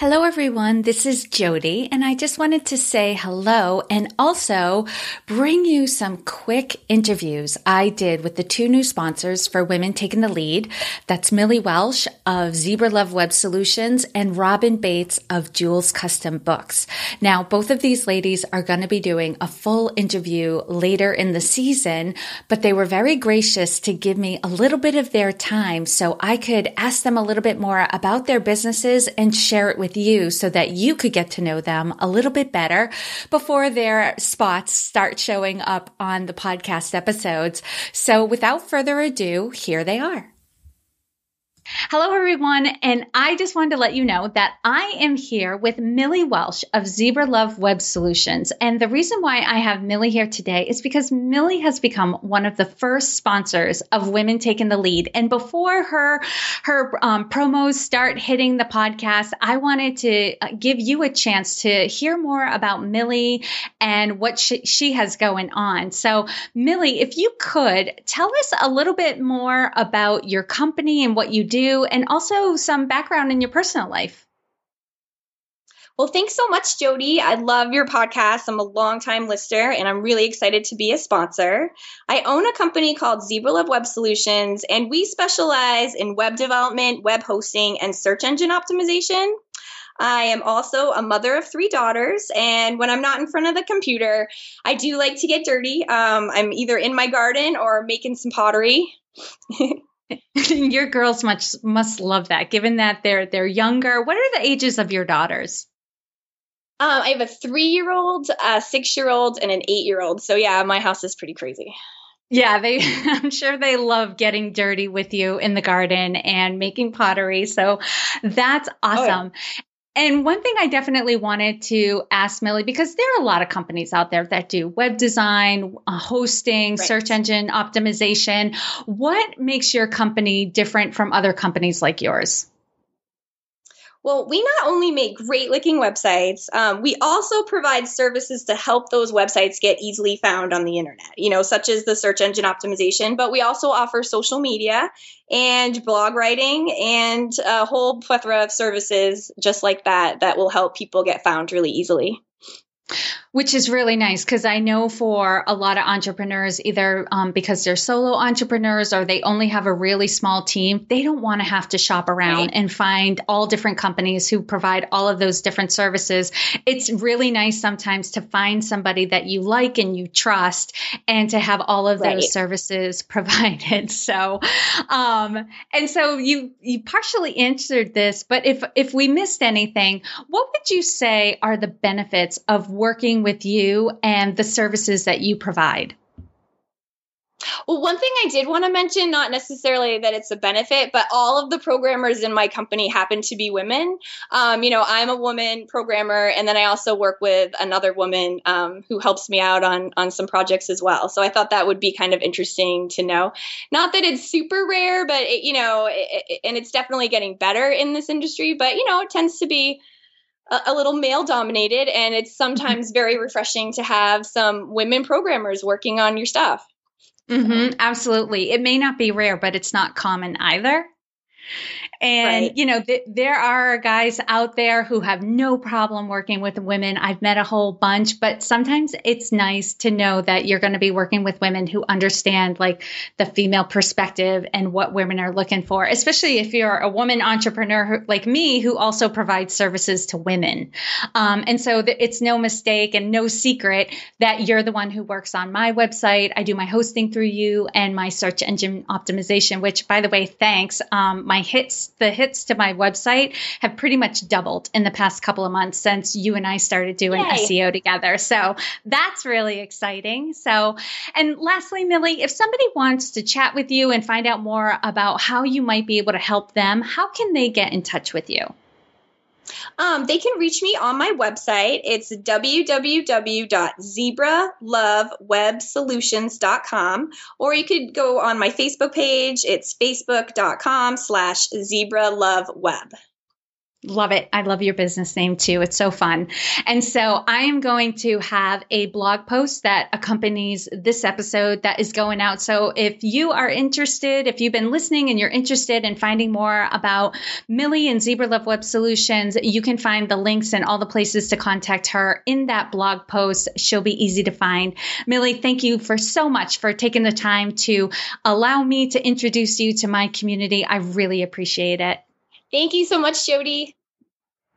Hello, everyone. This is Jody, and I just wanted to say hello and also bring you some quick interviews I did with the two new sponsors for Women Taking the Lead. That's Millie Welsh of Zebra Love Web Solutions and Robin Bates of Jules Custom Books. Now, both of these ladies are going to be doing a full interview later in the season, but they were very gracious to give me a little bit of their time so I could ask them a little bit more about their businesses and share it with with you so that you could get to know them a little bit better before their spots start showing up on the podcast episodes. So without further ado, here they are. Hello, everyone. And I just wanted to let you know that I am here with Millie Welsh of Zebra Love Web Solutions. And the reason why I have Millie here today is because Millie has become one of the first sponsors of Women Taking the Lead. And before her, her um, promos start hitting the podcast, I wanted to uh, give you a chance to hear more about Millie and what she, she has going on. So, Millie, if you could tell us a little bit more about your company and what you do do and also some background in your personal life. Well, thanks so much, Jody. I love your podcast. I'm a longtime listener and I'm really excited to be a sponsor. I own a company called Zebra Love Web Solutions, and we specialize in web development, web hosting, and search engine optimization. I am also a mother of three daughters, and when I'm not in front of the computer, I do like to get dirty. Um, I'm either in my garden or making some pottery. your girls must must love that, given that they're they're younger. What are the ages of your daughters? Um, I have a three-year-old, a six-year-old, and an eight-year-old. So yeah, my house is pretty crazy. Yeah, they I'm sure they love getting dirty with you in the garden and making pottery. So that's awesome. Oh, yeah. And one thing I definitely wanted to ask Millie, because there are a lot of companies out there that do web design, uh, hosting, right. search engine optimization. What makes your company different from other companies like yours? Well, we not only make great looking websites, um, we also provide services to help those websites get easily found on the internet, you know, such as the search engine optimization. But we also offer social media and blog writing and a whole plethora of services just like that that will help people get found really easily which is really nice because I know for a lot of entrepreneurs, either um, because they're solo entrepreneurs or they only have a really small team, they don't want to have to shop around right. and find all different companies who provide all of those different services. It's really nice sometimes to find somebody that you like and you trust and to have all of right. those services provided. So, um, and so you, you partially answered this, but if, if we missed anything, what would you say are the benefits of working with you and the services that you provide? Well, one thing I did want to mention, not necessarily that it's a benefit, but all of the programmers in my company happen to be women. Um, you know, I'm a woman programmer, and then I also work with another woman um, who helps me out on on some projects as well. So I thought that would be kind of interesting to know. Not that it's super rare, but it, you know, it, it, and it's definitely getting better in this industry. But you know, it tends to be a, a little male dominated, and it's sometimes very refreshing to have some women programmers working on your stuff. Mm-hmm, absolutely. It may not be rare, but it's not common either. And, right. you know, th- there are guys out there who have no problem working with women. I've met a whole bunch, but sometimes it's nice to know that you're going to be working with women who understand like the female perspective and what women are looking for, especially if you're a woman entrepreneur who, like me who also provides services to women. Um, and so th- it's no mistake and no secret that you're the one who works on my website. I do my hosting through you and my search engine optimization, which by the way, thanks. Um, my hits the hits to my website have pretty much doubled in the past couple of months since you and I started doing Yay. SEO together. So that's really exciting. So, and lastly, Millie, if somebody wants to chat with you and find out more about how you might be able to help them, how can they get in touch with you? Um, they can reach me on my website. It's www.zebralovewebsolutions.com, or you could go on my Facebook page. It's facebook.com slash zebraloveweb. Love it. I love your business name too. It's so fun. And so I am going to have a blog post that accompanies this episode that is going out. So if you are interested, if you've been listening and you're interested in finding more about Millie and Zebra Love Web Solutions, you can find the links and all the places to contact her in that blog post. She'll be easy to find. Millie, thank you for so much for taking the time to allow me to introduce you to my community. I really appreciate it. Thank you so much, Jody.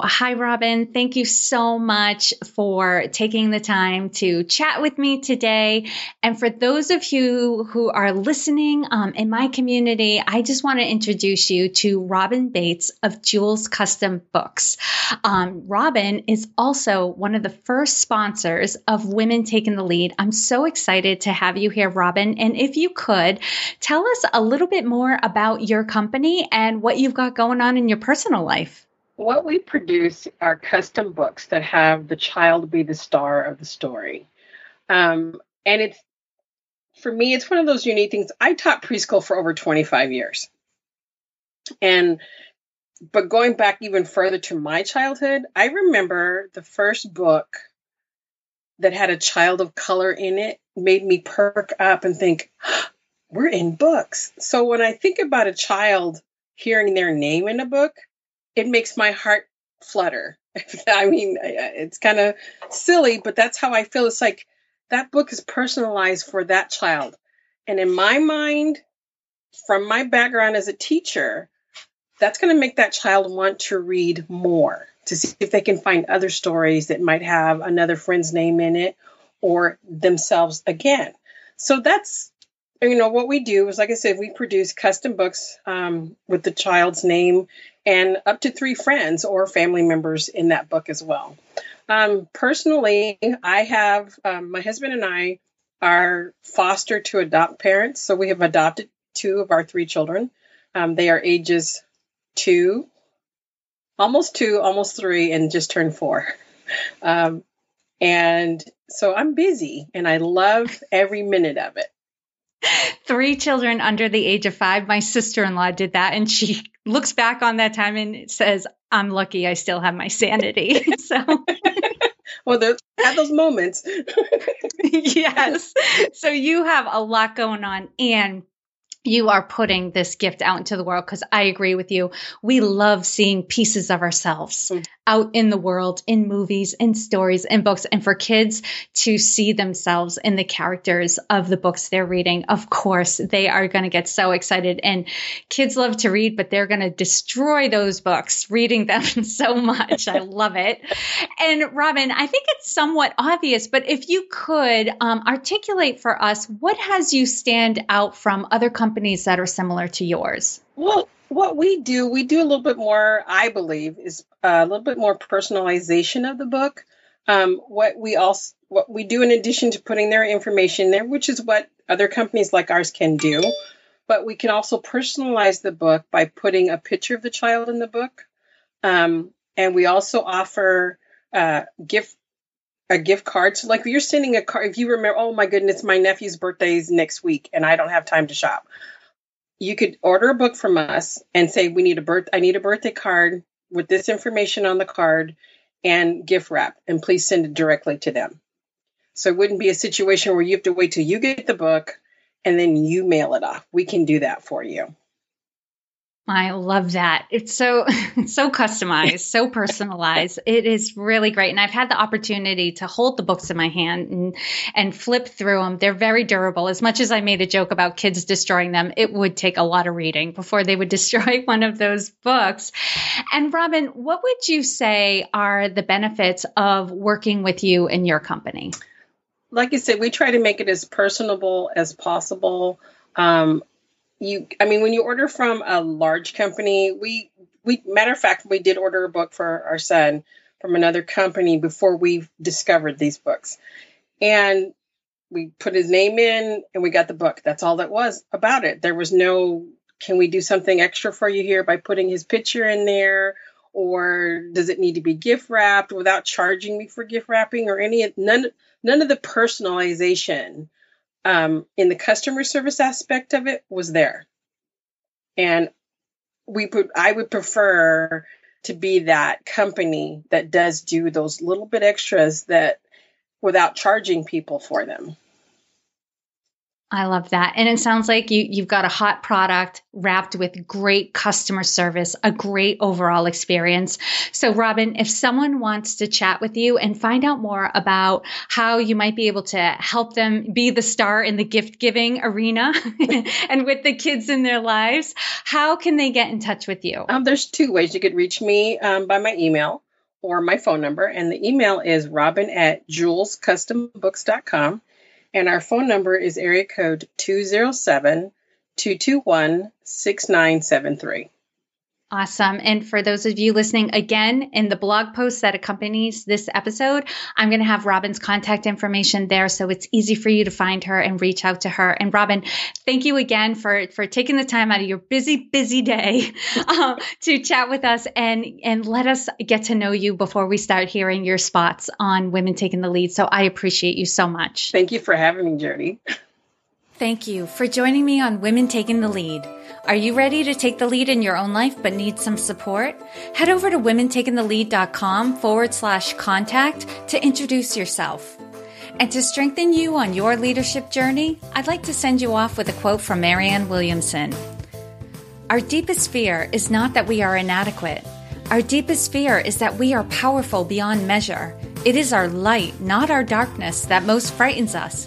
Hi, Robin. Thank you so much for taking the time to chat with me today. And for those of you who are listening um, in my community, I just want to introduce you to Robin Bates of Jules Custom Books. Um, Robin is also one of the first sponsors of Women Taking the Lead. I'm so excited to have you here, Robin. And if you could tell us a little bit more about your company and what you've got going on in your personal life what we produce are custom books that have the child be the star of the story. Um, and it's, for me, it's one of those unique things. I taught preschool for over 25 years. And, but going back even further to my childhood, I remember the first book that had a child of color in it made me perk up and think, we're in books. So when I think about a child hearing their name in a book, it makes my heart flutter. I mean, it's kind of silly, but that's how I feel. It's like that book is personalized for that child. And in my mind, from my background as a teacher, that's going to make that child want to read more to see if they can find other stories that might have another friend's name in it or themselves again. So that's you know what we do is like i said we produce custom books um, with the child's name and up to three friends or family members in that book as well. Um, personally i have um, my husband and i are foster to adopt parents. So we have adopted two of our three children. Um, they are ages two almost two almost three and just turned four. Um, and so i'm busy and i love every minute of it three children under the age of five. My sister in law did that, and she looks back on that time and says, I'm lucky I still have my sanity. so. well, there's at those moments. yes. So you have a lot going on. And you are putting this gift out into the world because I agree with you. We love seeing pieces of ourselves mm. out in the world, in movies, in stories, in books, and for kids to see themselves in the characters of the books they're reading. Of course, they are going to get so excited. And kids love to read, but they're going to destroy those books reading them so much. I love it. And Robin, I think it's somewhat obvious, but if you could um, articulate for us what has you stand out from other companies companies that are similar to yours? Well, what we do, we do a little bit more, I believe, is a little bit more personalization of the book. Um, what we also what we do in addition to putting their information there, which is what other companies like ours can do, but we can also personalize the book by putting a picture of the child in the book. Um, and we also offer uh, gift a gift card. So like you're sending a card, if you remember, oh my goodness, my nephew's birthday is next week and I don't have time to shop. You could order a book from us and say, we need a birth, I need a birthday card with this information on the card and gift wrap, and please send it directly to them. So it wouldn't be a situation where you have to wait till you get the book and then you mail it off. We can do that for you. I love that. It's so so customized, so personalized. It is really great. And I've had the opportunity to hold the books in my hand and and flip through them. They're very durable. As much as I made a joke about kids destroying them, it would take a lot of reading before they would destroy one of those books. And Robin, what would you say are the benefits of working with you and your company? Like I said, we try to make it as personable as possible. Um, you i mean when you order from a large company we we matter of fact we did order a book for our son from another company before we discovered these books. And we put his name in and we got the book. That's all that was about it. There was no can we do something extra for you here by putting his picture in there? Or does it need to be gift wrapped without charging me for gift wrapping or any none none of the personalization um, in the customer service aspect of it was there. And we put, I would prefer to be that company that does do those little bit extras that without charging people for them. I love that. And it sounds like you, you've got a hot product wrapped with great customer service, a great overall experience. So, Robin, if someone wants to chat with you and find out more about how you might be able to help them be the star in the gift giving arena and with the kids in their lives, how can they get in touch with you? Um, there's two ways you could reach me um, by my email or my phone number. And the email is robin at julescustombooks.com. And our phone number is area code 207 221 6973. Awesome. And for those of you listening again, in the blog post that accompanies this episode, I'm going to have Robin's contact information there so it's easy for you to find her and reach out to her. And Robin, thank you again for, for taking the time out of your busy, busy day uh, to chat with us and, and let us get to know you before we start hearing your spots on Women Taking the Lead. So I appreciate you so much. Thank you for having me, Jody. Thank you for joining me on Women Taking the Lead. Are you ready to take the lead in your own life but need some support? Head over to womentakingthelead.com forward slash contact to introduce yourself. And to strengthen you on your leadership journey, I'd like to send you off with a quote from Marianne Williamson. Our deepest fear is not that we are inadequate. Our deepest fear is that we are powerful beyond measure. It is our light, not our darkness, that most frightens us